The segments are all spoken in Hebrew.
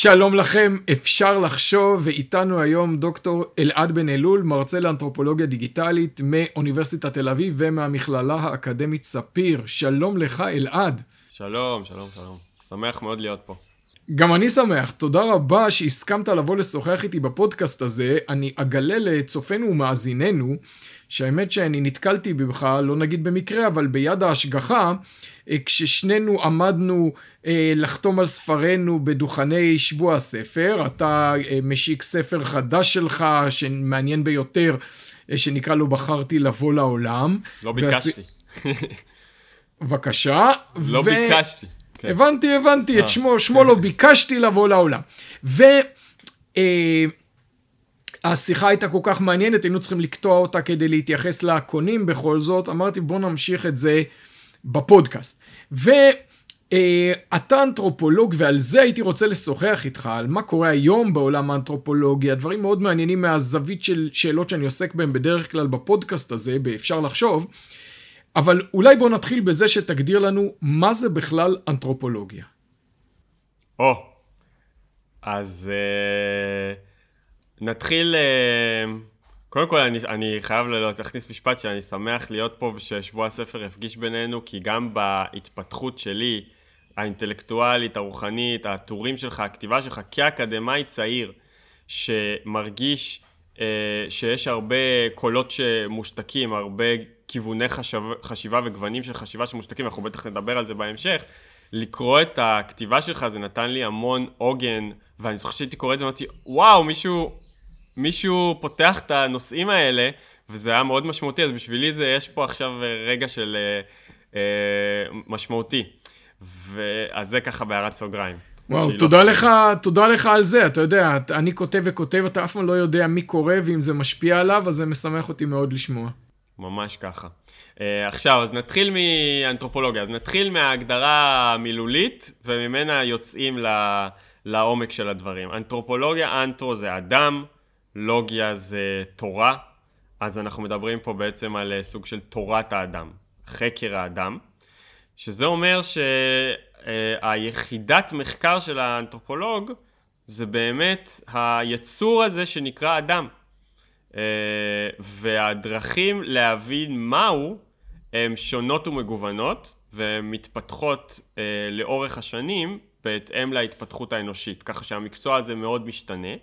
שלום לכם, אפשר לחשוב, ואיתנו היום דוקטור אלעד בן אלול, מרצה לאנתרופולוגיה דיגיטלית מאוניברסיטת תל אביב ומהמכללה האקדמית ספיר. שלום לך אלעד. שלום, שלום, שלום. שמח מאוד להיות פה. גם אני שמח, תודה רבה שהסכמת לבוא לשוחח איתי בפודקאסט הזה. אני אגלה לצופינו ומאזיננו, שהאמת שאני נתקלתי בך, לא נגיד במקרה, אבל ביד ההשגחה, אה, כששנינו עמדנו אה, לחתום על ספרינו בדוכני שבוע הספר, אתה אה, משיק ספר חדש שלך, שמעניין ביותר, שנקרא לו בחרתי לבוא לעולם. לא ביקשתי. בבקשה. לא ו... ביקשתי. כן. הבנתי, הבנתי, את שמו, שמו לא ביקשתי לבוא לעולם. ו... השיחה הייתה כל כך מעניינת, היינו צריכים לקטוע אותה כדי להתייחס לקונים בכל זאת, אמרתי בוא נמשיך את זה בפודקאסט. ואתה אנתרופולוג ועל זה הייתי רוצה לשוחח איתך, על מה קורה היום בעולם האנתרופולוגיה, דברים מאוד מעניינים מהזווית של שאלות שאני עוסק בהן בדרך כלל בפודקאסט הזה, באפשר לחשוב, אבל אולי בוא נתחיל בזה שתגדיר לנו מה זה בכלל אנתרופולוגיה. או, oh, אז... Uh... נתחיל, אה, קודם כל אני, אני חייב להכניס משפט שאני שמח להיות פה וששבוע הספר יפגיש בינינו, כי גם בהתפתחות שלי, האינטלקטואלית, הרוחנית, הטורים שלך, הכתיבה שלך, כאקדמאי צעיר, שמרגיש אה, שיש הרבה קולות שמושתקים, הרבה כיווני חשב, חשיבה וגוונים של חשיבה שמושתקים, אנחנו בטח נדבר על זה בהמשך. לקרוא את הכתיבה שלך זה נתן לי המון עוגן, ואני זוכר שהייתי קורא את זה ואמרתי, וואו, מישהו מישהו פותח את הנושאים האלה, וזה היה מאוד משמעותי, אז בשבילי זה, יש פה עכשיו רגע של אה, אה, משמעותי. ואז זה ככה בהערת סוגריים. וואו, תודה לא לך, תודה לך על זה, אתה יודע, אני כותב וכותב, אתה אף פעם לא יודע מי קורא, ואם זה משפיע עליו, אז זה משמח אותי מאוד לשמוע. ממש ככה. Uh, עכשיו, אז נתחיל מאנתרופולוגיה, אז נתחיל מההגדרה המילולית, וממנה יוצאים ל... לעומק של הדברים. אנתרופולוגיה, אנתרו זה אדם, לוגיה זה תורה, אז אנחנו מדברים פה בעצם על אה, סוג של תורת האדם, חקר האדם, שזה אומר שהיחידת מחקר של האנתרופולוג זה באמת היצור הזה שנקרא אדם. אה, והדרכים להבין מהו הן שונות ומגוונות ומתפתחות אה, לאורך השנים בהתאם להתפתחות האנושית, ככה שהמקצוע הזה מאוד משתנה.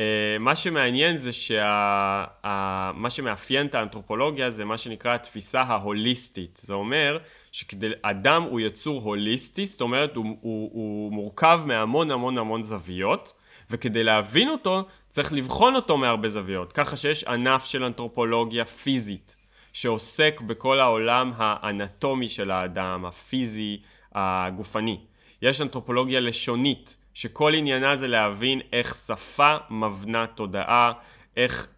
אה, מה שמעניין זה שמה שמאפיין את האנתרופולוגיה זה מה שנקרא התפיסה ההוליסטית. זה אומר שאדם הוא יצור הוליסטי, זאת אומרת הוא, הוא, הוא מורכב מהמון המון המון זוויות, וכדי להבין אותו צריך לבחון אותו מהרבה זוויות. ככה שיש ענף של אנתרופולוגיה פיזית, שעוסק בכל העולם האנטומי של האדם, הפיזי, הגופני. יש אנתרופולוגיה לשונית, שכל עניינה זה להבין איך שפה מבנה תודעה, איך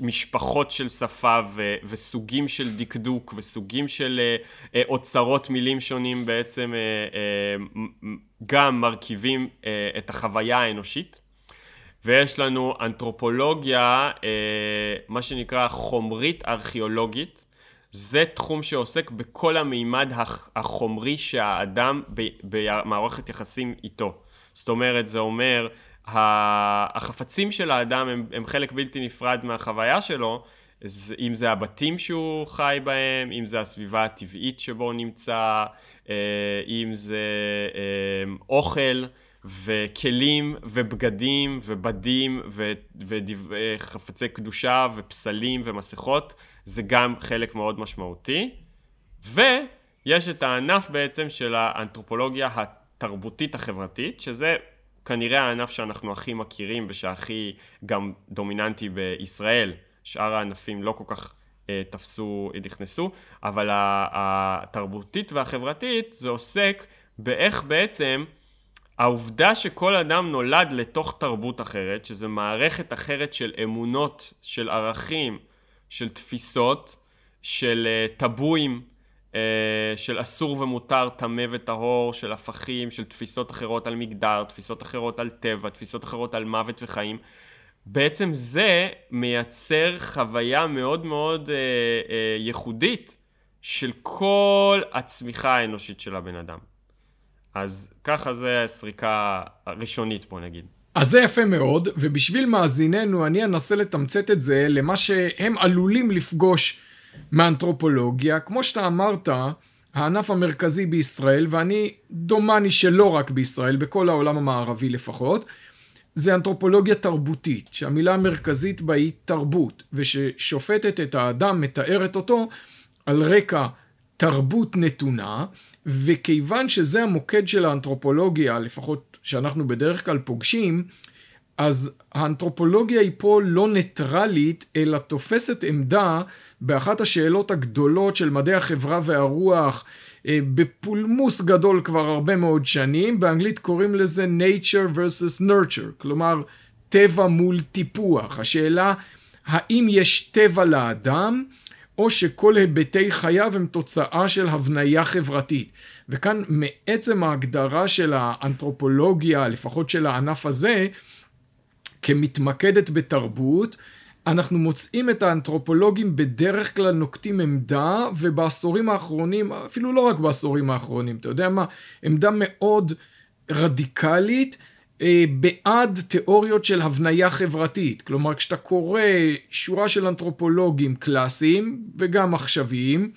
משפחות של שפה ו- וסוגים של דקדוק וסוגים של uh, uh, אוצרות מילים שונים בעצם uh, uh, גם מרכיבים uh, את החוויה האנושית. ויש לנו אנתרופולוגיה, uh, מה שנקרא חומרית ארכיאולוגית. זה תחום שעוסק בכל המימד החומרי שהאדם במערכת יחסים איתו. זאת אומרת, זה אומר, החפצים של האדם הם, הם חלק בלתי נפרד מהחוויה שלו, אם זה הבתים שהוא חי בהם, אם זה הסביבה הטבעית שבו הוא נמצא, אה, אם זה אה, אוכל וכלים ובגדים ובדים וחפצי אה, קדושה ופסלים ומסכות, זה גם חלק מאוד משמעותי. ויש את הענף בעצם של האנתרופולוגיה התרבותית החברתית, שזה כנראה הענף שאנחנו הכי מכירים ושהכי גם דומיננטי בישראל. שאר הענפים לא כל כך אה, תפסו, נכנסו, אבל התרבותית והחברתית זה עוסק באיך בעצם העובדה שכל אדם נולד לתוך תרבות אחרת, שזה מערכת אחרת של אמונות, של ערכים, של תפיסות, של אה, טבואים, של אסור ומותר, טמא וטהור, של הפכים, של תפיסות אחרות על מגדר, תפיסות אחרות על טבע, תפיסות אחרות על מוות וחיים. בעצם זה מייצר חוויה מאוד מאוד אה, אה, ייחודית של כל הצמיחה האנושית של הבן אדם. אז ככה זה הסריקה הראשונית, בוא נגיד. אז זה יפה מאוד, ובשביל מאזיננו אני אנסה לתמצת את זה למה שהם עלולים לפגוש מאנתרופולוגיה. כמו שאתה אמרת, הענף המרכזי בישראל, ואני דומני שלא רק בישראל, בכל העולם המערבי לפחות, זה אנתרופולוגיה תרבותית, שהמילה המרכזית בה היא תרבות, וששופטת את האדם, מתארת אותו, על רקע תרבות נתונה, וכיוון שזה המוקד של האנתרופולוגיה, לפחות שאנחנו בדרך כלל פוגשים, אז האנתרופולוגיה היא פה לא ניטרלית, אלא תופסת עמדה באחת השאלות הגדולות של מדעי החברה והרוח, אה, בפולמוס גדול כבר הרבה מאוד שנים, באנגלית קוראים לזה nature versus nurture, כלומר טבע מול טיפוח. השאלה האם יש טבע לאדם, או שכל היבטי חייו הם תוצאה של הבניה חברתית. וכאן מעצם ההגדרה של האנתרופולוגיה, לפחות של הענף הזה, כמתמקדת בתרבות, אנחנו מוצאים את האנתרופולוגים בדרך כלל נוקטים עמדה, ובעשורים האחרונים, אפילו לא רק בעשורים האחרונים, אתה יודע מה, עמדה מאוד רדיקלית, אה, בעד תיאוריות של הבניה חברתית. כלומר, כשאתה קורא שורה של אנתרופולוגים קלאסיים וגם עכשוויים,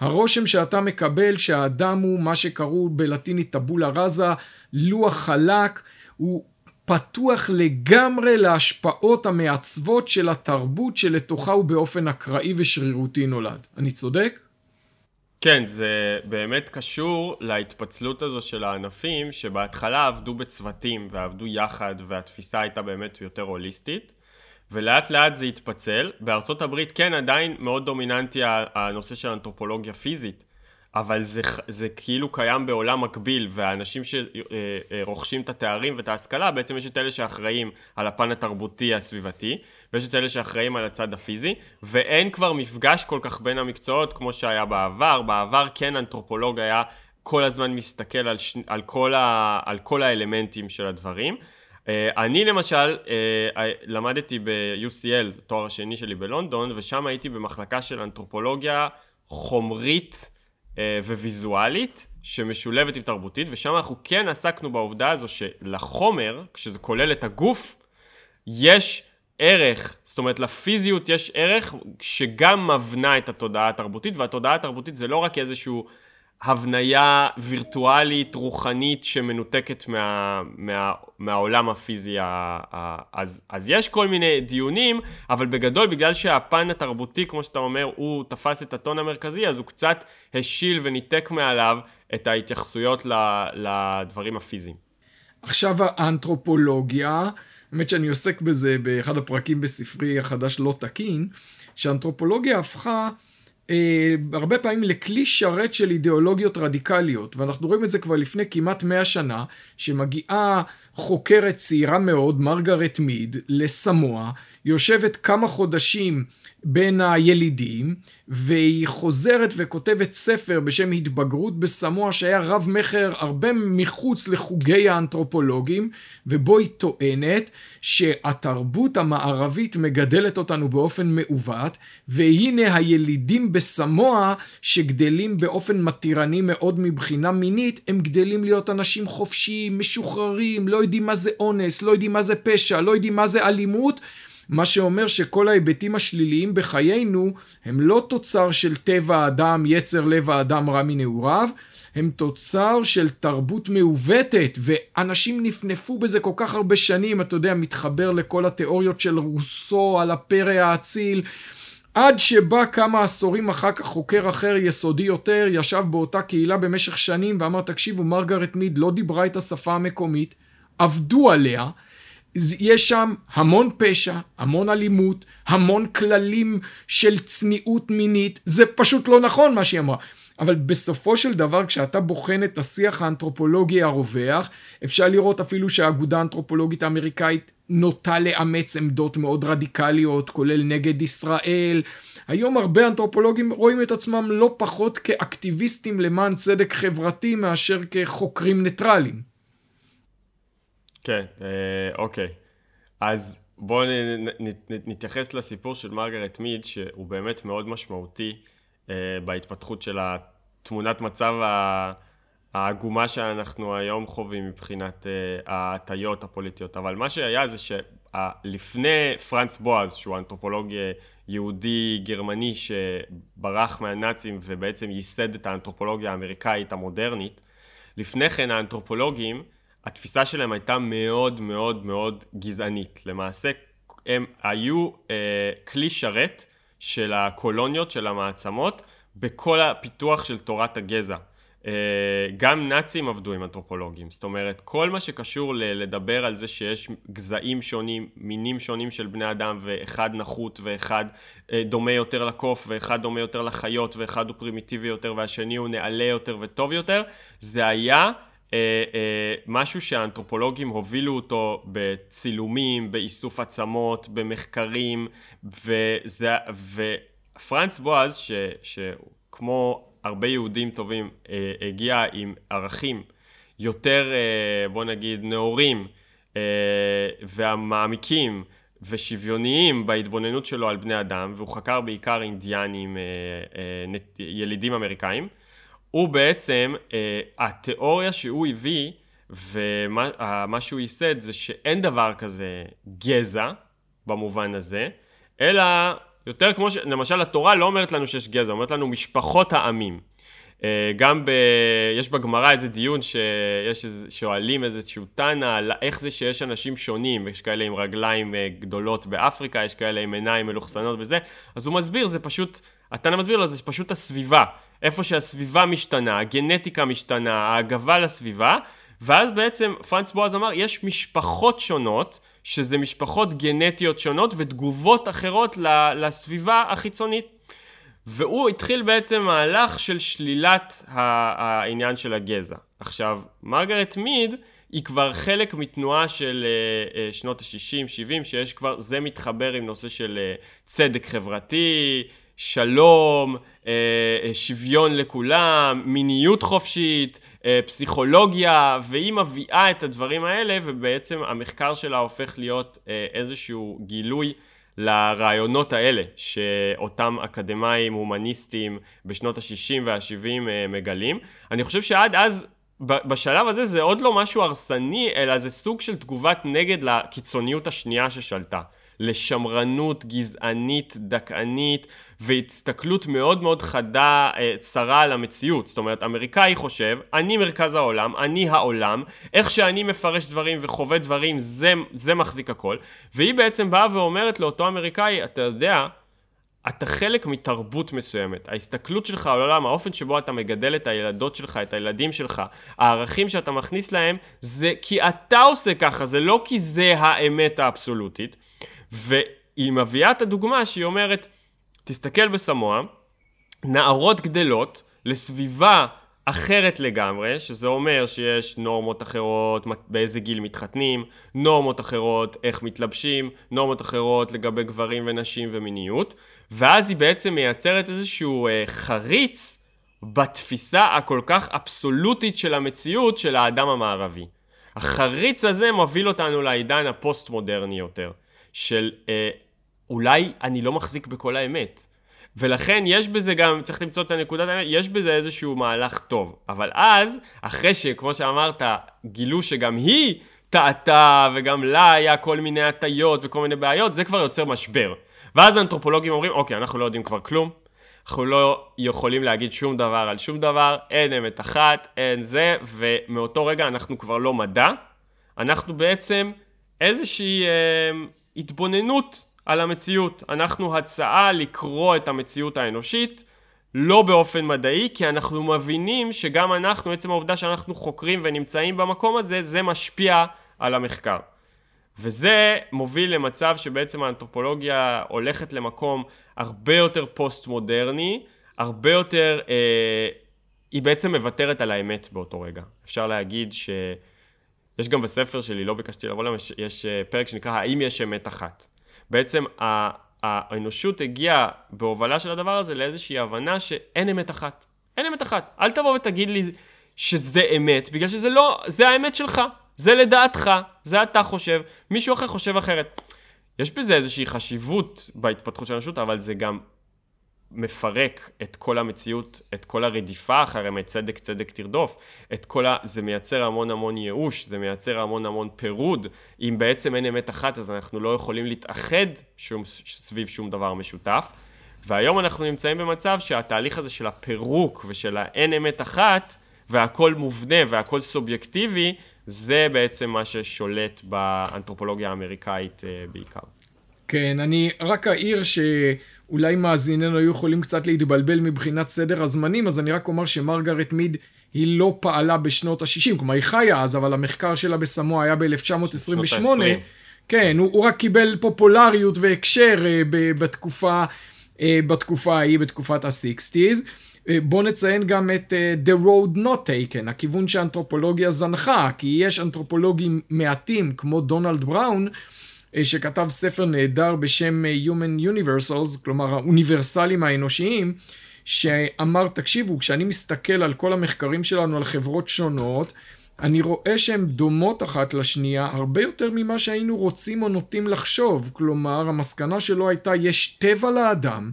הרושם שאתה מקבל שהאדם הוא מה שקראו בלטינית טבולה ראזה, לוח חלק, הוא פתוח לגמרי להשפעות המעצבות של התרבות שלתוכה הוא באופן אקראי ושרירותי נולד. אני צודק? כן, זה באמת קשור להתפצלות הזו של הענפים, שבהתחלה עבדו בצוותים ועבדו יחד, והתפיסה הייתה באמת יותר הוליסטית, ולאט לאט זה התפצל. בארצות הברית כן עדיין מאוד דומיננטי הנושא של אנתרופולוגיה פיזית. אבל זה, זה כאילו קיים בעולם מקביל, והאנשים שרוכשים את התארים ואת ההשכלה, בעצם יש את אלה שאחראים על הפן התרבותי הסביבתי, ויש את אלה שאחראים על הצד הפיזי, ואין כבר מפגש כל כך בין המקצועות כמו שהיה בעבר. בעבר כן אנתרופולוג היה כל הזמן מסתכל על, ש... על, כל, ה... על כל האלמנטים של הדברים. אה, אני למשל אה, למדתי ב-UCL, תואר השני שלי בלונדון, ושם הייתי במחלקה של אנתרופולוגיה חומרית. אה, וויזואלית שמשולבת עם תרבותית, ושם אנחנו כן עסקנו בעובדה הזו שלחומר, כשזה כולל את הגוף, יש ערך, זאת אומרת לפיזיות יש ערך שגם מבנה את התודעה התרבותית, והתודעה התרבותית זה לא רק איזשהו הבניה וירטואלית, רוחנית, שמנותקת מה, מה, מהעולם הפיזי. אז, אז יש כל מיני דיונים, אבל בגדול, בגלל שהפן התרבותי, כמו שאתה אומר, הוא תפס את הטון המרכזי, אז הוא קצת השיל וניתק מעליו את ההתייחסויות לדברים הפיזיים. עכשיו האנתרופולוגיה, האמת שאני עוסק בזה באחד הפרקים בספרי החדש לא תקין, שהאנתרופולוגיה הפכה הרבה פעמים לכלי שרת של אידיאולוגיות רדיקליות, ואנחנו רואים את זה כבר לפני כמעט מאה שנה, שמגיעה חוקרת צעירה מאוד, מרגרט מיד, לסמואה, יושבת כמה חודשים בין הילידים, והיא חוזרת וכותבת ספר בשם התבגרות בסמואה שהיה רב מכר הרבה מחוץ לחוגי האנתרופולוגים, ובו היא טוענת שהתרבות המערבית מגדלת אותנו באופן מעוות, והנה הילידים בסמואה שגדלים באופן מתירני מאוד מבחינה מינית, הם גדלים להיות אנשים חופשיים, משוחררים, לא יודעים מה זה אונס, לא יודעים מה זה פשע, לא יודעים מה זה אלימות, מה שאומר שכל ההיבטים השליליים בחיינו הם לא תוצר של טבע האדם, יצר לב האדם רע מנעוריו, הם תוצר של תרבות מעוותת, ואנשים נפנפו בזה כל כך הרבה שנים, אתה יודע, מתחבר לכל התיאוריות של רוסו על הפרא האציל, עד שבא כמה עשורים אחר כך חוקר אחר יסודי יותר, ישב באותה קהילה במשך שנים ואמר, תקשיבו, מרגרט מיד לא דיברה את השפה המקומית, עבדו עליה, יש שם המון פשע, המון אלימות, המון כללים של צניעות מינית, זה פשוט לא נכון מה שהיא אמרה. אבל בסופו של דבר כשאתה בוחן את השיח האנתרופולוגי הרווח, אפשר לראות אפילו שהאגודה האנתרופולוגית האמריקאית נוטה לאמץ עמדות מאוד רדיקליות, כולל נגד ישראל. היום הרבה אנתרופולוגים רואים את עצמם לא פחות כאקטיביסטים למען צדק חברתי מאשר כחוקרים ניטרלים. כן, אה, אוקיי. אז בואו נתייחס לסיפור של מרגרט מיד, שהוא באמת מאוד משמעותי אה, בהתפתחות של התמונת מצב העגומה שאנחנו היום חווים מבחינת uh, ההטיות הפוליטיות. אבל מה שהיה זה שלפני פרנץ בועז, שהוא אנתרופולוג יהודי גרמני שברח מהנאצים ובעצם ייסד את האנתרופולוגיה האמריקאית המודרנית, לפני כן האנתרופולוגים, התפיסה שלהם הייתה מאוד מאוד מאוד גזענית. למעשה, הם היו אה, כלי שרת של הקולוניות, של המעצמות, בכל הפיתוח של תורת הגזע. אה, גם נאצים עבדו עם אנתרופולוגים, זאת אומרת, כל מה שקשור ל- לדבר על זה שיש גזעים שונים, מינים שונים של בני אדם, ואחד נחות ואחד אה, דומה יותר לקוף, ואחד דומה יותר לחיות, ואחד הוא פרימיטיבי יותר, והשני הוא נעלה יותר וטוב יותר, זה היה משהו שהאנתרופולוגים הובילו אותו בצילומים, באיסוף עצמות, במחקרים, וזה, ופרנץ בועז, ש, שכמו הרבה יהודים טובים, אה, הגיע עם ערכים יותר, אה, בוא נגיד, נאורים אה, והמעמיקים ושוויוניים בהתבוננות שלו על בני אדם, והוא חקר בעיקר אינדיאנים, אה, אה, ילידים אמריקאים, הוא בעצם, אה, התיאוריה שהוא הביא ומה שהוא ייסד זה שאין דבר כזה גזע במובן הזה, אלא יותר כמו ש... למשל התורה לא אומרת לנו שיש גזע, אומרת לנו משפחות העמים. אה, גם ב... יש בגמרא איזה דיון שיש איזה... שואלים איזשהו תנא על איך זה שיש אנשים שונים, יש כאלה עם רגליים אה, גדולות באפריקה, יש כאלה עם עיניים מלוכסנות וזה, אז הוא מסביר, זה פשוט, התנא מסביר לו, זה פשוט הסביבה. איפה שהסביבה משתנה, הגנטיקה משתנה, ההגבה לסביבה, ואז בעצם פרנץ בועז אמר, יש משפחות שונות, שזה משפחות גנטיות שונות ותגובות אחרות לסביבה החיצונית. והוא התחיל בעצם מהלך של שלילת העניין של הגזע. עכשיו, מרגרט מיד היא כבר חלק מתנועה של uh, uh, שנות ה-60, 70, שיש כבר, זה מתחבר עם נושא של uh, צדק חברתי, שלום, אה, אה, שוויון לכולם, מיניות חופשית, אה, פסיכולוגיה, והיא מביאה את הדברים האלה, ובעצם המחקר שלה הופך להיות איזשהו גילוי לרעיונות האלה, שאותם אקדמאים הומניסטים בשנות ה-60 וה-70 מגלים. אני חושב שעד אז בשלב הזה זה עוד לא משהו הרסני, אלא זה סוג של תגובת נגד לקיצוניות השנייה ששלטה. לשמרנות גזענית, דכאנית, והסתכלות מאוד מאוד חדה, אה, צרה על המציאות. זאת אומרת, אמריקאי חושב, אני מרכז העולם, אני העולם, איך שאני מפרש דברים וחווה דברים, זה, זה מחזיק הכל. והיא בעצם באה ואומרת לאותו אמריקאי, אתה יודע, אתה חלק מתרבות מסוימת. ההסתכלות שלך על העולם, האופן שבו אתה מגדל את הילדות שלך, את הילדים שלך, הערכים שאתה מכניס להם, זה כי אתה עושה ככה, זה לא כי זה האמת האבסולוטית. והיא מביאה את הדוגמה שהיא אומרת, תסתכל בסמואה, נערות גדלות לסביבה אחרת לגמרי, שזה אומר שיש נורמות אחרות, באיזה גיל מתחתנים, נורמות אחרות איך מתלבשים, נורמות אחרות לגבי גברים ונשים ומיניות, ואז היא בעצם מייצרת איזשהו אה, חריץ בתפיסה הכל כך אבסולוטית של המציאות של האדם המערבי. החריץ הזה מוביל אותנו לעידן הפוסט-מודרני יותר. של אה, אולי אני לא מחזיק בכל האמת. ולכן יש בזה גם, צריך למצוא את הנקודת האמת, יש בזה איזשהו מהלך טוב. אבל אז, אחרי שכמו שאמרת, גילו שגם היא טעתה, וגם לה היה כל מיני הטיות וכל מיני בעיות, זה כבר יוצר משבר. ואז האנתרופולוגים אומרים, אוקיי, אנחנו לא יודעים כבר כלום, אנחנו לא יכולים להגיד שום דבר על שום דבר, אין אמת אחת, אין זה, ומאותו רגע אנחנו כבר לא מדע, אנחנו בעצם איזושהי... אה, התבוננות על המציאות. אנחנו הצעה לקרוא את המציאות האנושית, לא באופן מדעי, כי אנחנו מבינים שגם אנחנו, עצם העובדה שאנחנו חוקרים ונמצאים במקום הזה, זה משפיע על המחקר. וזה מוביל למצב שבעצם האנתרופולוגיה הולכת למקום הרבה יותר פוסט-מודרני, הרבה יותר, אה, היא בעצם מוותרת על האמת באותו רגע. אפשר להגיד ש... יש גם בספר שלי, לא ביקשתי לבוא להם, יש, יש אה, פרק שנקרא האם יש אמת אחת. בעצם האנושות הגיעה בהובלה של הדבר הזה לאיזושהי הבנה שאין אמת אחת. אין אמת אחת. אל תבוא ותגיד לי שזה אמת, בגלל שזה לא, זה האמת שלך. זה לדעתך, זה אתה חושב, מישהו אחר חושב אחרת. יש בזה איזושהי חשיבות בהתפתחות של האנושות, אבל זה גם מפרק את כל המציאות, את כל הרדיפה אחרי אמת, צדק תרדוף, את כל ה... זה מייצר המון המון ייאוש, זה מייצר המון המון פירוד. אם בעצם אין אמת אחת, אז אנחנו לא יכולים להתאחד שום, סביב שום דבר משותף. והיום אנחנו נמצאים במצב שהתהליך הזה של הפירוק ושל האין אמת אחת, והכל מובנה והכל סובייקטיבי, זה בעצם מה ששולט באנתרופולוגיה האמריקאית אה, בעיקר. כן, אני רק אעיר שאולי מאזיננו היו יכולים קצת להתבלבל מבחינת סדר הזמנים, אז אני רק אומר שמרגרט מיד היא לא פעלה בשנות ה-60, כלומר היא חיה אז, אבל המחקר שלה בסמוע היה ב-1928. כן, הוא, הוא רק קיבל פופולריות והקשר uh, בתקופה, uh, בתקופה ההיא, בתקופת ה-60's. Uh, בואו נציין גם את uh, The Road Not Taken, הכיוון שהאנתרופולוגיה זנחה, כי יש אנתרופולוגים מעטים כמו דונלד בראון, אה, שכתב ספר נהדר בשם אה, Human Universals, כלומר האוניברסלים האנושיים, שאמר, תקשיבו, כשאני מסתכל על כל המחקרים שלנו על חברות שונות, אני רואה שהן דומות אחת לשנייה הרבה יותר ממה שהיינו רוצים או נוטים לחשוב. כלומר, המסקנה שלו הייתה, יש טבע לאדם,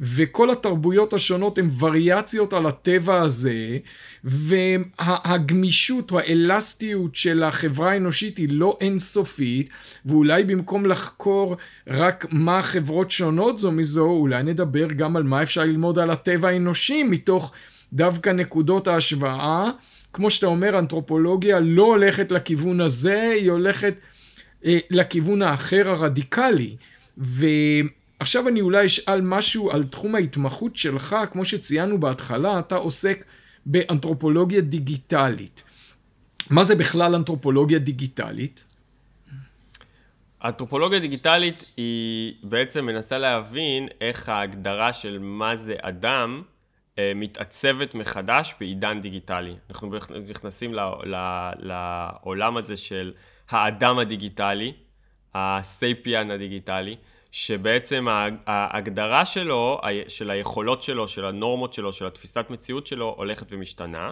וכל התרבויות השונות הן וריאציות על הטבע הזה, והגמישות או האלסטיות של החברה האנושית היא לא אינסופית, ואולי במקום לחקור רק מה חברות שונות זו מזו, אולי נדבר גם על מה אפשר ללמוד על הטבע האנושי מתוך דווקא נקודות ההשוואה. כמו שאתה אומר, אנתרופולוגיה לא הולכת לכיוון הזה, היא הולכת אה, לכיוון האחר הרדיקלי. ו... עכשיו אני אולי אשאל משהו על תחום ההתמחות שלך, כמו שציינו בהתחלה, אתה עוסק באנתרופולוגיה דיגיטלית. מה זה בכלל אנתרופולוגיה דיגיטלית? אנתרופולוגיה דיגיטלית היא בעצם מנסה להבין איך ההגדרה של מה זה אדם אה, מתעצבת מחדש בעידן דיגיטלי. אנחנו נכנסים לעולם הזה של האדם הדיגיטלי, הסייפיאן הדיגיטלי, שבעצם ההגדרה שלו, של היכולות שלו, של הנורמות שלו, של התפיסת מציאות שלו, הולכת ומשתנה.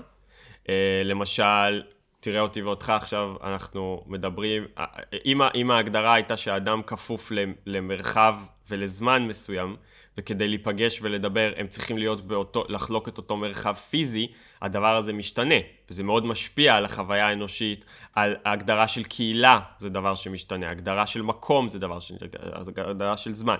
אה, למשל, תראה אותי ואותך עכשיו, אנחנו מדברים, אם, ההגדרה הייתה שהאדם כפוף למרחב ולזמן מסוים, וכדי להיפגש ולדבר הם צריכים להיות באותו, לחלוק את אותו מרחב פיזי, הדבר הזה משתנה, וזה מאוד משפיע על החוויה האנושית, על ההגדרה של קהילה זה דבר שמשתנה, הגדרה של מקום זה דבר ש... הגדרה של זמן.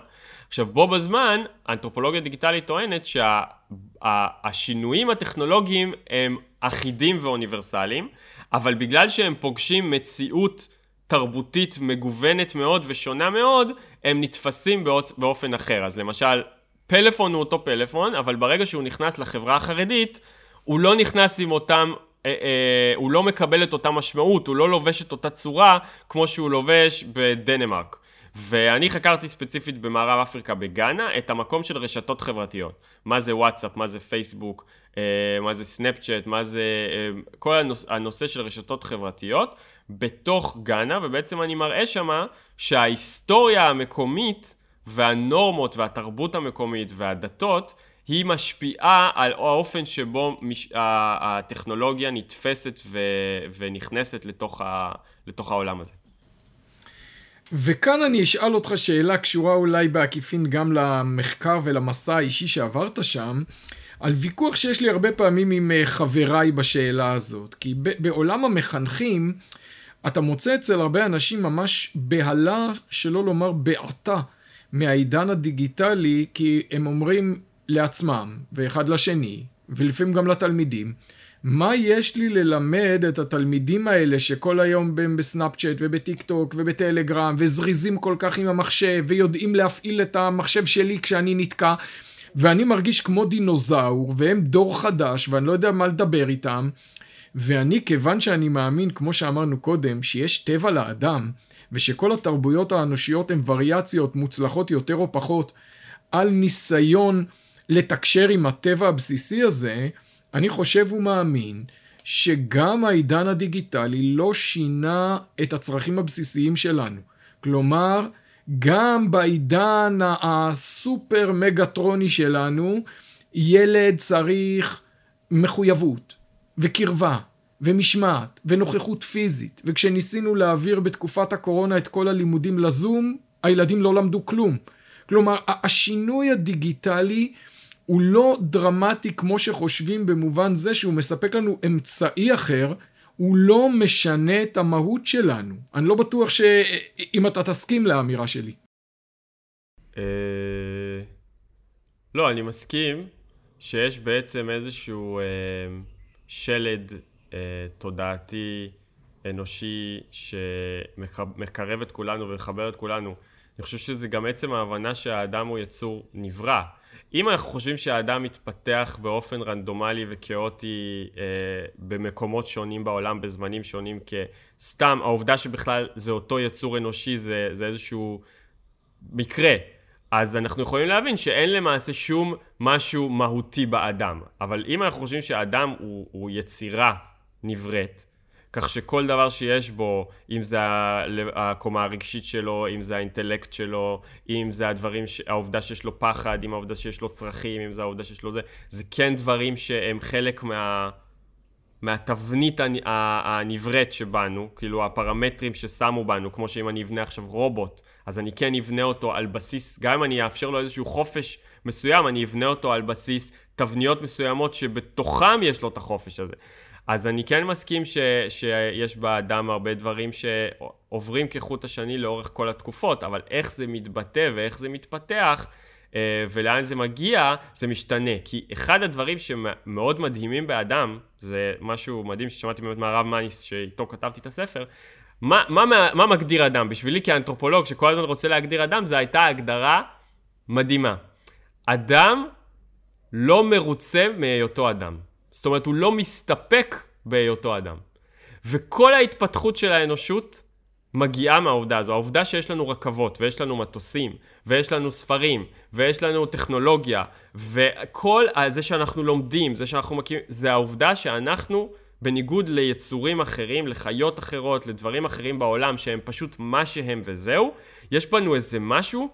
עכשיו בו בזמן, האנתרופולוגיה דיגיטלית טוענת שהשינויים שה, הטכנולוגיים הם אחידים ואוניברסליים, אבל בגלל שהם פוגשים מציאות תרבותית מגוונת מאוד ושונה מאוד, הם נתפסים באופן אחר. אז למשל, פלאפון הוא אותו פלאפון, אבל ברגע שהוא נכנס לחברה החרדית, הוא לא נכנס עם אותם, אה, אה, הוא לא מקבל את אותה משמעות, הוא לא לובש את אותה צורה כמו שהוא לובש בדנמרק. ואני חקרתי ספציפית במערב אפריקה בגאנה את המקום של רשתות חברתיות. מה זה וואטסאפ, מה זה פייסבוק, אה, מה זה סנאפצ'אט, מה זה אה, כל הנוש, הנושא של רשתות חברתיות בתוך גאנה, ובעצם אני מראה שמה שההיסטוריה המקומית והנורמות והתרבות המקומית והדתות היא משפיעה על האופן שבו מש... הטכנולוגיה נתפסת ו... ונכנסת לתוך, ה... לתוך העולם הזה. וכאן אני אשאל אותך שאלה קשורה אולי בעקיפין גם למחקר ולמסע האישי שעברת שם, על ויכוח שיש לי הרבה פעמים עם אה, חבריי בשאלה הזאת. כי בעולם המחנכים, אתה מוצא אצל הרבה אנשים ממש בהלה, שלא לומר בעתה, מהעידן הדיגיטלי, כי הם אומרים לעצמם, ואחד לשני, ולפעמים גם לתלמידים, מה יש לי ללמד את התלמידים האלה שכל היום הם בסנאפצ'אט ובטיק טוק ובטלגרם וזריזים כל כך עם המחשב ויודעים להפעיל את המחשב שלי כשאני נתקע? ואני מרגיש כמו דינוזאור והם דור חדש ואני לא יודע מה לדבר איתם. ואני כיוון שאני מאמין כמו שאמרנו קודם שיש טבע לאדם ושכל התרבויות האנושיות הן וריאציות מוצלחות יותר או פחות על ניסיון לתקשר עם הטבע הבסיסי הזה אני חושב ומאמין שגם העידן הדיגיטלי לא שינה את הצרכים הבסיסיים שלנו. כלומר, גם בעידן הסופר מגטרוני שלנו, ילד צריך מחויבות וקרבה ומשמעת ונוכחות פיזית. וכשניסינו להעביר בתקופת הקורונה את כל הלימודים לזום, הילדים לא למדו כלום. כלומר, השינוי הדיגיטלי הוא לא דרמטי כמו שחושבים במובן זה שהוא מספק לנו אמצעי אחר, הוא לא משנה את המהות שלנו. אני לא בטוח שאם אתה תסכים לאמירה שלי. אה, לא, אני מסכים שיש בעצם איזשהו אה, שלד אה, תודעתי אנושי שמקרב את כולנו ומחבר את כולנו. אני חושב שזה גם עצם ההבנה שהאדם הוא יצור נברא. אם אנחנו חושבים שהאדם מתפתח באופן רנדומלי וכאוטי אה, במקומות שונים בעולם, בזמנים שונים, כסתם, העובדה שבכלל זה אותו יצור אנושי זה, זה איזשהו מקרה, אז אנחנו יכולים להבין שאין למעשה שום משהו מהותי באדם. אבל אם אנחנו חושבים שהאדם הוא, הוא יצירה נבראת, כך שכל דבר שיש בו, אם זה הקומה הרגשית שלו, אם זה האינטלקט שלו, אם זה הדברים, העובדה שיש לו פחד, אם העובדה שיש לו צרכים, אם זה העובדה שיש לו זה, זה כן דברים שהם חלק מה... מהתבנית הנבראת שבנו, כאילו הפרמטרים ששמו בנו, כמו שאם אני אבנה עכשיו רובוט, אז אני כן אבנה אותו על בסיס, גם אם אני אאפשר לו איזשהו חופש מסוים, אני אבנה אותו על בסיס תבניות מסוימות שבתוכם יש לו את החופש הזה. אז אני כן מסכים ש, שיש באדם הרבה דברים שעוברים כחוט השני לאורך כל התקופות, אבל איך זה מתבטא ואיך זה מתפתח, אה, ולאן זה מגיע, זה משתנה. כי אחד הדברים שמאוד מדהימים באדם, זה משהו מדהים ששמעתי באמת מהרב מניס, שאיתו כתבתי את הספר, מה, מה, מה מגדיר אדם? בשבילי כאנתרופולוג, שכל הזמן רוצה להגדיר אדם, זו הייתה הגדרה מדהימה. אדם לא מרוצה מהיותו אדם. זאת אומרת, הוא לא מסתפק בהיותו אדם. וכל ההתפתחות של האנושות מגיעה מהעובדה הזו. העובדה שיש לנו רכבות, ויש לנו מטוסים, ויש לנו ספרים, ויש לנו טכנולוגיה, וכל זה שאנחנו לומדים, זה שאנחנו מכירים, זה העובדה שאנחנו, בניגוד ליצורים אחרים, לחיות אחרות, לדברים אחרים בעולם, שהם פשוט מה שהם וזהו, יש בנו איזה משהו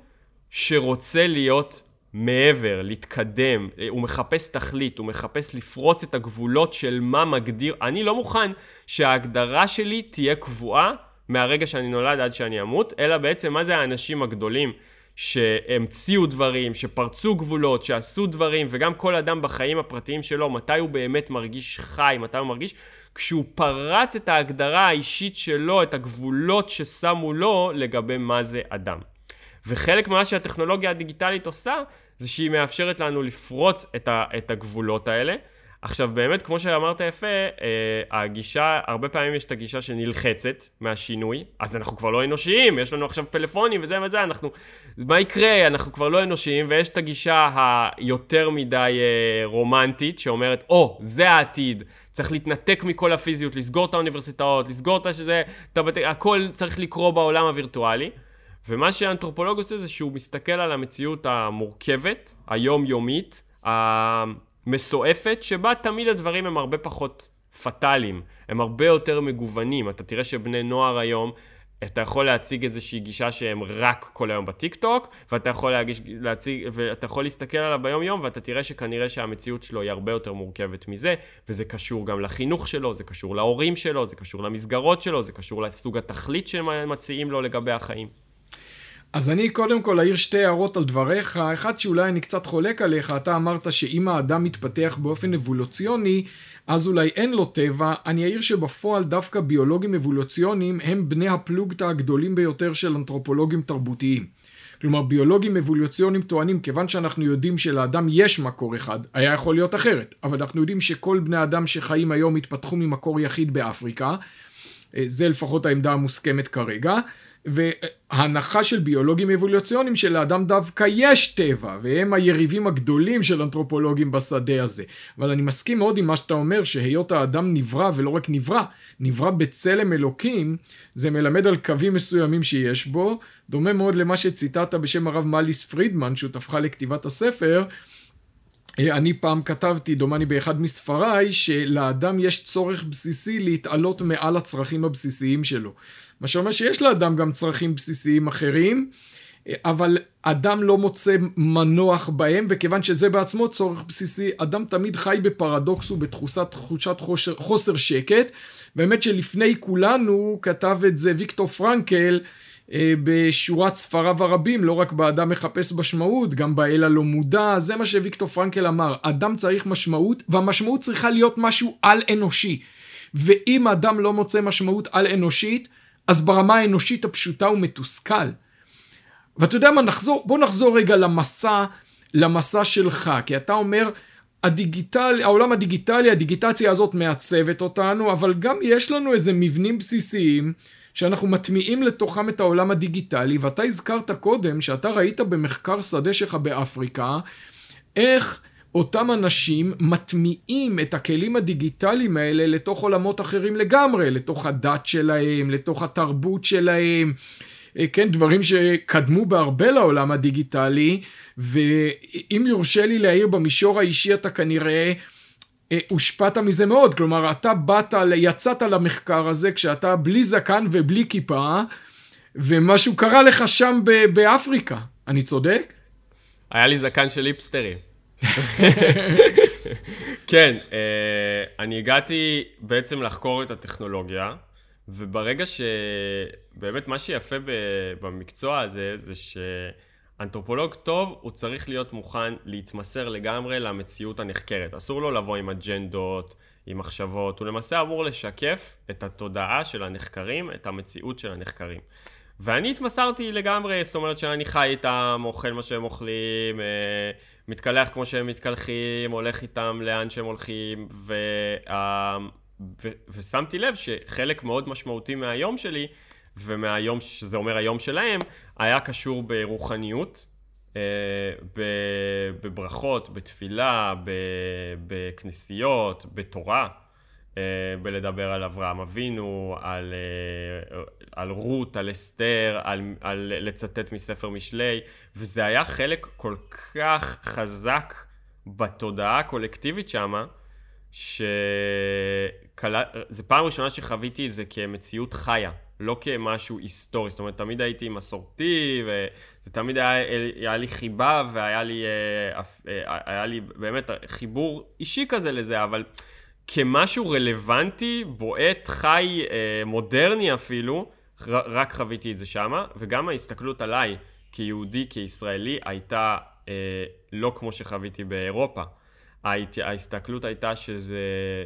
שרוצה להיות מעבר, להתקדם, הוא מחפש תכלית, הוא מחפש לפרוץ את הגבולות של מה מגדיר. אני לא מוכן שההגדרה שלי תהיה קבועה מהרגע שאני נולד עד שאני אמות, אלא בעצם מה זה האנשים הגדולים שהמציאו דברים, שפרצו גבולות, שעשו דברים, וגם כל אדם בחיים הפרטיים שלו, מתי הוא באמת מרגיש חי, מתי הוא מרגיש, כשהוא פרץ את ההגדרה האישית שלו, את הגבולות ששמו לו לגבי מה זה אדם. וחלק ממה שהטכנולוגיה הדיגיטלית עושה, זה שהיא מאפשרת לנו לפרוץ את, ה, את הגבולות האלה. עכשיו באמת, כמו שאמרת יפה, אה, הגישה, הרבה פעמים יש את הגישה שנלחצת מהשינוי, אז אנחנו כבר לא אנושיים, יש לנו עכשיו פלאפונים וזה וזה, אנחנו, מה יקרה? אנחנו כבר לא אנושיים, ויש את הגישה היותר מדי אה, רומנטית, שאומרת, או, oh, זה העתיד, צריך להתנתק מכל הפיזיות, לסגור את האוניברסיטאות, לסגור את הבת... הכל צריך לקרות בעולם הווירטואלי. ומה שהאנתרופולוג עושה זה שהוא מסתכל על המציאות המורכבת, היומיומית, המסועפת, שבה תמיד הדברים הם הרבה פחות פטאליים, הם הרבה יותר מגוונים. אתה תראה שבני נוער היום, אתה יכול להציג איזושהי גישה שהם רק כל היום בטיק טוק, ואתה יכול להגיש, להציג, ואתה יכול להסתכל עליו ביום יום, ואתה תראה שכנראה שהמציאות שלו היא הרבה יותר מורכבת מזה, וזה קשור גם לחינוך שלו, זה קשור להורים שלו, זה קשור למסגרות שלו, זה קשור לסוג התכלית שמציעים לו לגבי החיים. אז אני קודם כל אעיר שתי הערות על דבריך. אחד שאולי אני קצת חולק עליך, אתה אמרת שאם האדם מתפתח באופן אבולוציוני, אז אולי אין לו טבע. אני אעיר שבפועל דווקא ביולוגים אבולוציוניים הם בני הפלוגתא הגדולים ביותר של אנתרופולוגים תרבותיים. כלומר ביולוגים אבולוציוניים טוענים כיוון שאנחנו יודעים שלאדם יש מקור אחד, היה יכול להיות אחרת, אבל אנחנו יודעים שכל בני אדם שחיים היום התפתחו ממקור יחיד באפריקה, זה לפחות העמדה המוסכמת כרגע, וההנחה של ביולוגים אבולוציוניים שלאדם דווקא יש טבע, והם היריבים הגדולים של אנתרופולוגים בשדה הזה. אבל אני מסכים מאוד עם מה שאתה אומר, שהיות האדם נברא ולא רק נברא, נברא בצלם אלוקים, זה מלמד על קווים מסוימים שיש בו, דומה מאוד למה שציטטת בשם הרב מאליס פרידמן, שותפך לכתיבת הספר, אני פעם כתבתי, דומני באחד מספריי, שלאדם יש צורך בסיסי להתעלות מעל הצרכים הבסיסיים שלו. מה שאומר שיש לאדם גם צרכים בסיסיים אחרים, אבל אדם לא מוצא מנוח בהם, וכיוון שזה בעצמו צורך בסיסי, אדם תמיד חי בפרדוקס ובתחושת תחושת חושר, חוסר שקט. באמת שלפני כולנו כתב את זה ויקטור פרנקל, בשורת ספריו הרבים, לא רק באדם מחפש משמעות, גם באל הלא מודע, זה מה שוויקטור פרנקל אמר, אדם צריך משמעות, והמשמעות צריכה להיות משהו על אנושי. ואם אדם לא מוצא משמעות על אנושית, אז ברמה האנושית הפשוטה הוא מתוסכל. ואתה יודע מה, נחזור, בוא נחזור רגע למסע, למסע שלך, כי אתה אומר, הדיגיטל, העולם הדיגיטלי, הדיגיטציה הזאת מעצבת אותנו, אבל גם יש לנו איזה מבנים בסיסיים שאנחנו מטמיעים לתוכם את העולם הדיגיטלי, ואתה הזכרת קודם שאתה ראית במחקר שדה שלך באפריקה, איך אותם אנשים מטמיעים את הכלים הדיגיטליים האלה לתוך עולמות אחרים לגמרי, לתוך הדת שלהם, לתוך התרבות שלהם, אה, כן, דברים שקדמו בהרבה לעולם הדיגיטלי, ואם יורשה לי להעיר במישור האישי אתה כנראה אה, הושפעת מזה מאוד, כלומר אתה באת, יצאת למחקר הזה כשאתה בלי זקן ובלי כיפה, ומשהו קרה לך שם באפריקה, אני צודק? היה לי זקן של היפסטרים. כן, אה, אני הגעתי בעצם לחקור את הטכנולוגיה, וברגע ש... באמת מה שיפה במקצוע הזה, זה שאנתרופולוג טוב, הוא צריך להיות מוכן להתמסר לגמרי למציאות הנחקרת. אסור לו לבוא עם אג'נדות, עם מחשבות, הוא למעשה אמור לשקף את התודעה של הנחקרים, את המציאות של הנחקרים. ואני התמסרתי לגמרי, זאת אומרת שאני חי איתם, אוכל מה שהם אוכלים, אה, מתקלח כמו שהם מתקלחים, הולך איתם לאן שהם הולכים, ו, ו, ושמתי לב שחלק מאוד משמעותי מהיום שלי, ומהיום, שזה אומר היום שלהם, היה קשור ברוחניות, אה, בברכות, בתפילה, בכנסיות, בתורה. אה, בלדבר על אברהם אבינו, על, אה, על רות, על אסתר, על, על לצטט מספר משלי, וזה היה חלק כל כך חזק בתודעה הקולקטיבית שמה, שזו פעם ראשונה שחוויתי את זה כמציאות חיה, לא כמשהו היסטורי. זאת אומרת, תמיד הייתי מסורתי, וזה תמיד היה, היה לי חיבה, והיה לי, אה, היה לי באמת חיבור אישי כזה לזה, אבל... כמשהו רלוונטי, בועט, חי, אה, מודרני אפילו, רק חוויתי את זה שמה, וגם ההסתכלות עליי כיהודי, כישראלי, הייתה אה, לא כמו שחוויתי באירופה. ההסתכלות הייתה שזה,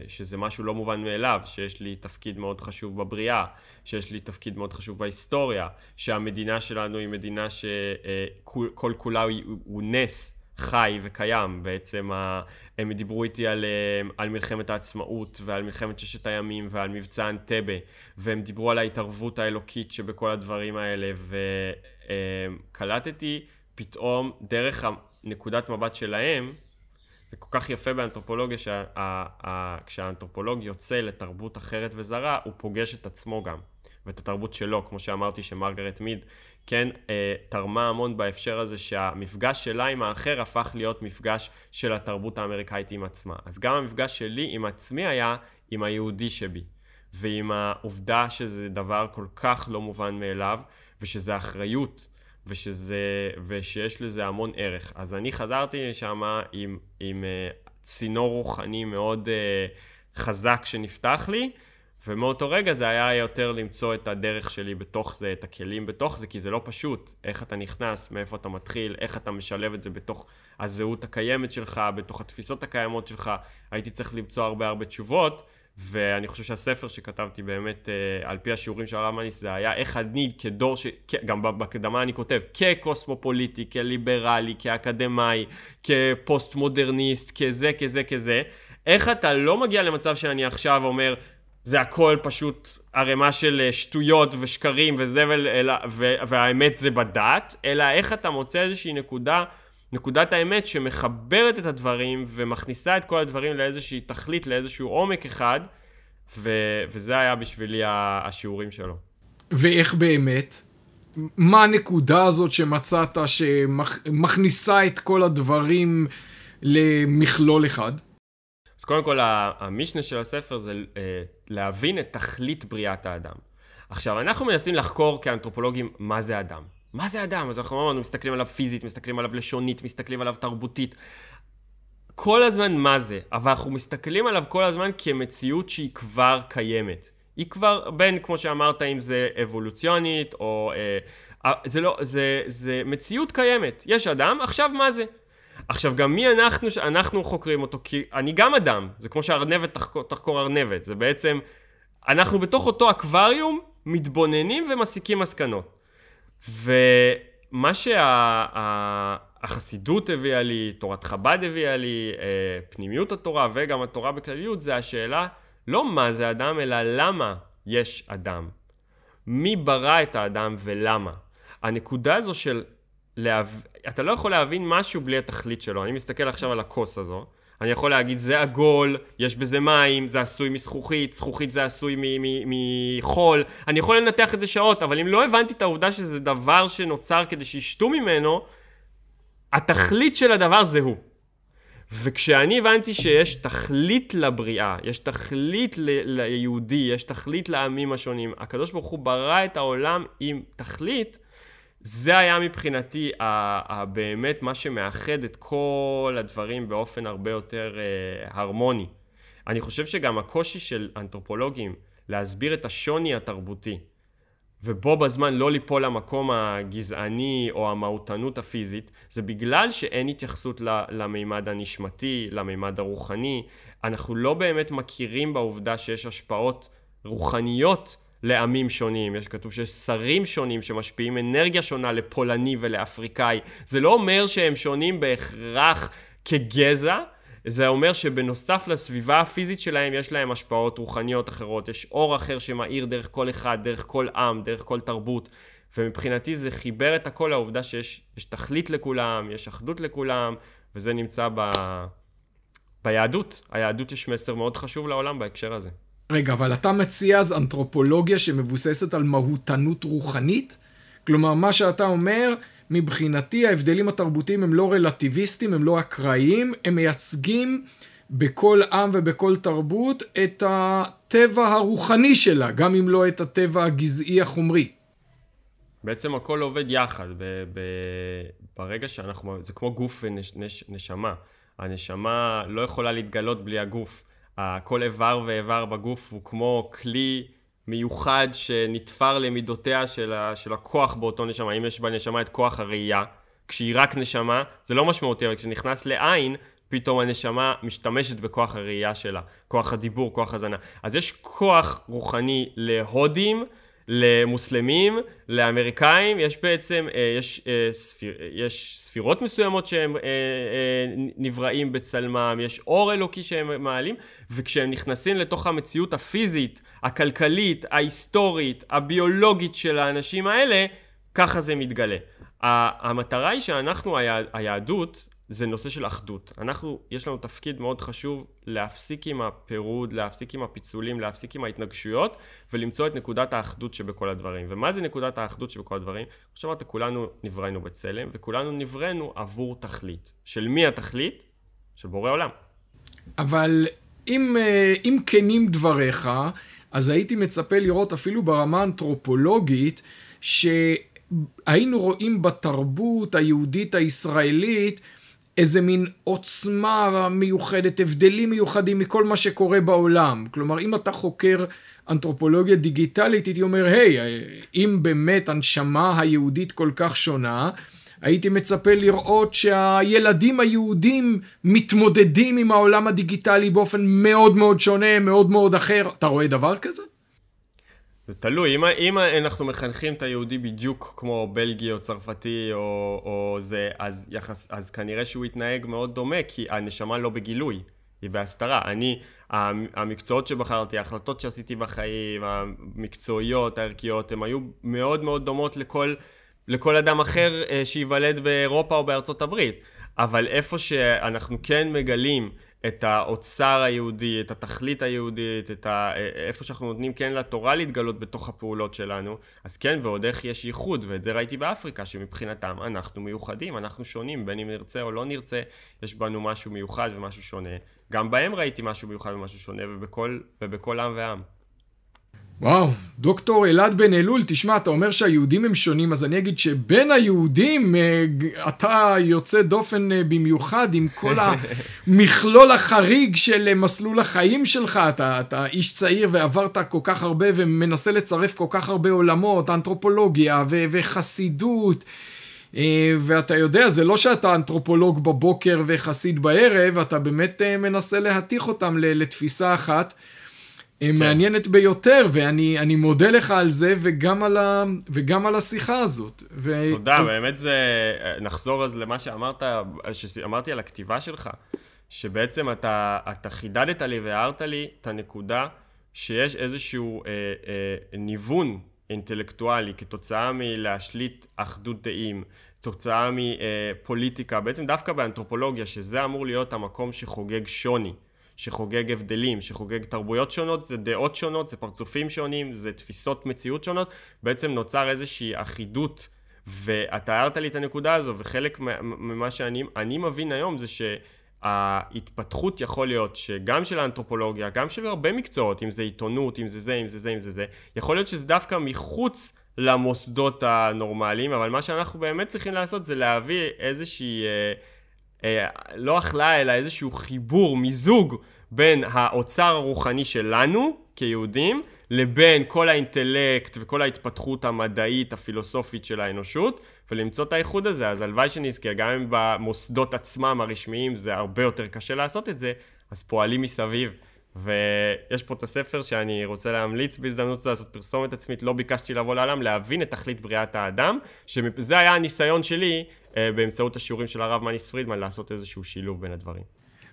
שזה משהו לא מובן מאליו, שיש לי תפקיד מאוד חשוב בבריאה, שיש לי תפקיד מאוד חשוב בהיסטוריה, שהמדינה שלנו היא מדינה שכל אה, כולה הוא, הוא נס. חי וקיים. בעצם הם דיברו איתי על, אה, על מלחמת העצמאות ועל מלחמת ששת הימים ועל מבצע אנטבה, והם דיברו על ההתערבות האלוקית שבכל הדברים האלה, וקלטתי פתאום דרך נקודת מבט שלהם, זה כל כך יפה באנתרופולוגיה שכשהאנתרופולוג יוצא לתרבות אחרת וזרה, הוא פוגש את עצמו גם. ואת התרבות שלו, כמו שאמרתי שמרגרט מיד כן אה, תרמה המון בהקשר הזה שהמפגש שלה עם האחר הפך להיות מפגש של התרבות האמריקאית עם עצמה. אז גם המפגש שלי עם עצמי היה עם היהודי שבי, ועם העובדה שזה דבר כל כך לא מובן מאליו, ושזה אחריות, ושזה, ושיש לזה המון ערך. אז אני חזרתי לשם עם, עם אה, צינור רוחני מאוד אה, חזק שנפתח לי, ומאותו רגע זה היה יותר למצוא את הדרך שלי בתוך זה, את הכלים בתוך זה, כי זה לא פשוט. איך אתה נכנס, מאיפה אתה מתחיל, איך אתה משלב את זה בתוך הזהות הקיימת שלך, בתוך התפיסות הקיימות שלך. הייתי צריך למצוא הרבה הרבה תשובות, ואני חושב שהספר שכתבתי באמת, אה, על פי השיעורים של הרב מניס, זה היה איך אני כדור ש... גם בהקדמה אני כותב, כקוסמופוליטי, כליברלי, כאקדמאי, כפוסט מודרניסט, כזה, כזה, כזה. איך אתה לא מגיע למצב שאני עכשיו אומר, זה הכל פשוט ערימה של אה, שטויות ושקרים וזבל, אלא, והאמת זה בדת, אלא איך אתה מוצא איזושהי נקודה, נקודת האמת שמחברת את הדברים ומכניסה את כל הדברים לאיזושהי תכלית, לאיזשהו עומק אחד, ו, וזה היה בשבילי השיעורים שלו. ואיך באמת? מה הנקודה הזאת שמצאת שמכניסה את כל הדברים למכלול אחד? אז קודם כל, המשנה של הספר זה אה, להבין את תכלית בריאת האדם. עכשיו, אנחנו מנסים לחקור כאנתרופולוגים מה זה אדם. מה זה אדם? אז אנחנו אמרנו, מסתכלים עליו פיזית, מסתכלים עליו לשונית, מסתכלים עליו תרבותית. כל הזמן מה זה, אבל אנחנו מסתכלים עליו כל הזמן כמציאות שהיא כבר קיימת. היא כבר, בין, כמו שאמרת, אם זה אבולוציונית, או... אה, זה לא, זה, זה מציאות קיימת. יש אדם, עכשיו מה זה? עכשיו, גם מי אנחנו שאנחנו חוקרים אותו? כי אני גם אדם, זה כמו שארנבת תחקור, תחקור ארנבת, זה בעצם, אנחנו בתוך אותו אקווריום מתבוננים ומסיקים מסקנות. ומה שהחסידות שה, הביאה לי, תורת חב"ד הביאה לי, אה, פנימיות התורה וגם התורה בכלליות, זה השאלה לא מה זה אדם, אלא למה יש אדם. מי ברא את האדם ולמה. הנקודה הזו של להב... אתה לא יכול להבין משהו בלי התכלית שלו. אני מסתכל עכשיו על הכוס הזו, אני יכול להגיד, זה עגול, יש בזה מים, זה עשוי מזכוכית, זכוכית זה עשוי מחול. אני יכול לנתח את זה שעות, אבל אם לא הבנתי את העובדה שזה דבר שנוצר כדי שישתו ממנו, התכלית של הדבר זה הוא. וכשאני הבנתי שיש תכלית לבריאה, יש תכלית ל- ליהודי, יש תכלית לעמים השונים, הקדוש ברוך הוא ברא את העולם עם תכלית, זה היה מבחינתי באמת מה שמאחד את כל הדברים באופן הרבה יותר uh, הרמוני. אני חושב שגם הקושי של אנתרופולוגים להסביר את השוני התרבותי, ובו בזמן לא ליפול למקום הגזעני או המהותנות הפיזית, זה בגלל שאין התייחסות למימד הנשמתי, למימד הרוחני. אנחנו לא באמת מכירים בעובדה שיש השפעות רוחניות לעמים שונים. יש כתוב שיש שרים שונים שמשפיעים אנרגיה שונה לפולני ולאפריקאי. זה לא אומר שהם שונים בהכרח כגזע, זה אומר שבנוסף לסביבה הפיזית שלהם יש להם השפעות רוחניות אחרות, יש אור אחר שמאיר דרך כל אחד, דרך כל עם, דרך כל תרבות, ומבחינתי זה חיבר את הכל לעובדה שיש תכלית לכולם, יש אחדות לכולם, וזה נמצא ב... ביהדות. היהדות יש מסר מאוד חשוב לעולם בהקשר הזה. רגע, אבל אתה מציע אז אנתרופולוגיה שמבוססת על מהותנות רוחנית? כלומר, מה שאתה אומר, מבחינתי ההבדלים התרבותיים הם לא רלטיביסטיים, הם לא אקראיים, הם מייצגים בכל עם ובכל תרבות את הטבע הרוחני שלה, גם אם לא את הטבע הגזעי החומרי. בעצם הכל עובד יחד, ב- ב- ברגע שאנחנו, זה כמו גוף ונשמה. הנשמה לא יכולה להתגלות בלי הגוף. כל איבר ואיבר בגוף הוא כמו כלי מיוחד שנתפר למידותיה של, ה, של הכוח באותו נשמה. אם יש בנשמה את כוח הראייה, כשהיא רק נשמה, זה לא משמעותי, אבל כשנכנס לעין, פתאום הנשמה משתמשת בכוח הראייה שלה, כוח הדיבור, כוח הזנה. אז יש כוח רוחני להודים, למוסלמים, לאמריקאים, יש בעצם, אה, יש, אה, ספיר, יש ספירות מסוימות שהם אה, נבראים בצלמם, יש אור אלוקי שהם מעלים, וכשהם נכנסים לתוך המציאות הפיזית, הכלכלית, ההיסטורית, הביולוגית של האנשים האלה, ככה זה מתגלה. המטרה היא שאנחנו, היהדות, זה נושא של אחדות. אנחנו, יש לנו תפקיד מאוד חשוב להפסיק עם הפירוד, להפסיק עם הפיצולים, להפסיק עם ההתנגשויות, ולמצוא את נקודת האחדות שבכל הדברים. ומה זה נקודת האחדות שבכל הדברים? כמו שאמרת, כולנו נבראנו בצלם, וכולנו נבראנו עבור תכלית. של מי התכלית? של בורא עולם. אבל אם, אה, אם כנים דבריך, אז הייתי מצפה לראות אפילו ברמה האנתרופולוגית, שהיינו רואים בתרבות היהודית הישראלית איזה מין עוצמה מיוחדת, הבדלים מיוחדים מכל מה שקורה בעולם. כלומר, אם אתה חוקר אנתרופולוגיה דיגיטלית, הייתי אומר, היי, אם באמת הנשמה היהודית כל כך שונה, הייתי מצפה לראות שהילדים היהודים מתמודדים עם העולם הדיגיטלי באופן מאוד מאוד שונה, מאוד מאוד אחר. אתה רואה דבר כזה? זה תלוי, אם, אם אנחנו מחנכים את היהודי בדיוק כמו בלגי או צרפתי או, או זה, אז, יחס, אז כנראה שהוא יתנהג מאוד דומה, כי הנשמה לא בגילוי, היא בהסתרה. אני, המקצועות שבחרתי, ההחלטות שעשיתי בחיים, המקצועיות, הערכיות, הן היו מאוד מאוד דומות לכל, לכל אדם אחר אה, שייוולד באירופה או בארצות הברית. אבל איפה שאנחנו כן מגלים את האוצר היהודי, את התכלית היהודית, את ה... איפה שאנחנו נותנים כן לתורה להתגלות בתוך הפעולות שלנו, אז כן, ועוד איך יש ייחוד, ואת זה ראיתי באפריקה, שמבחינתם אנחנו מיוחדים, אנחנו שונים, בין אם נרצה או לא נרצה, יש בנו משהו מיוחד ומשהו שונה. גם בהם ראיתי משהו מיוחד ומשהו שונה, ובכל, ובכל עם ועם. וואו, דוקטור אלעד בן אלול, תשמע, אתה אומר שהיהודים הם שונים, אז אני אגיד שבין היהודים אה, אתה יוצא דופן אה, במיוחד עם כל המכלול החריג של אה, מסלול החיים שלך. אתה, אתה איש צעיר ועברת כל כך הרבה ומנסה לצרף כל כך הרבה עולמות, אנתרופולוגיה ו- וחסידות. ואתה יודע, זה לא שאתה אנתרופולוג בבוקר וחסיד בערב, אתה באמת מנסה להתיך אותם לתפיסה אחת. כן. מעניינת ביותר, ואני מודה לך על זה וגם על, ה, וגם על השיחה הזאת. ו... תודה, אז... באמת זה... נחזור אז למה שאמרת, שאמרתי על הכתיבה שלך, שבעצם אתה, אתה חידדת לי והערת לי את הנקודה שיש איזשהו אה, אה, ניוון אינטלקטואלי כתוצאה מלהשליט אחדות דעים, תוצאה מפוליטיקה, בעצם דווקא באנתרופולוגיה, שזה אמור להיות המקום שחוגג שוני. שחוגג הבדלים, שחוגג תרבויות שונות, זה דעות שונות, זה פרצופים שונים, זה תפיסות מציאות שונות, בעצם נוצר איזושהי אחידות, ואתה הערת לי את הנקודה הזו, וחלק ממה שאני מבין היום זה שההתפתחות יכול להיות שגם של האנתרופולוגיה, גם של הרבה מקצועות, אם זה עיתונות, אם זה זה, אם זה זה, אם זה זה, יכול להיות שזה דווקא מחוץ למוסדות הנורמליים, אבל מה שאנחנו באמת צריכים לעשות זה להביא איזושהי... אה, אה, לא אכלה, אלא איזשהו חיבור, מיזוג בין האוצר הרוחני שלנו, כיהודים, לבין כל האינטלקט וכל ההתפתחות המדעית, הפילוסופית של האנושות, ולמצוא את האיחוד הזה. אז הלוואי שנזכה, גם אם במוסדות עצמם הרשמיים זה הרבה יותר קשה לעשות את זה, אז פועלים מסביב. ויש פה את הספר שאני רוצה להמליץ בהזדמנות לעשות פרסומת עצמית, לא ביקשתי לבוא לעולם, להבין את תכלית בריאת האדם, שזה היה הניסיון שלי אה, באמצעות השיעורים של הרב מניס פרידמן לעשות איזשהו שילוב בין הדברים.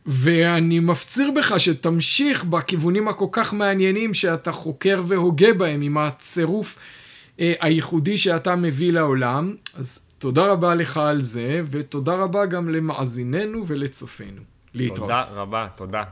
ואני מפציר בך שתמשיך בכיוונים הכל כך מעניינים שאתה חוקר והוגה בהם עם הצירוף אה, הייחודי שאתה מביא לעולם. אז תודה רבה לך על זה, ותודה רבה גם למאזיננו ולצופינו. להתראות. תודה רבה, תודה.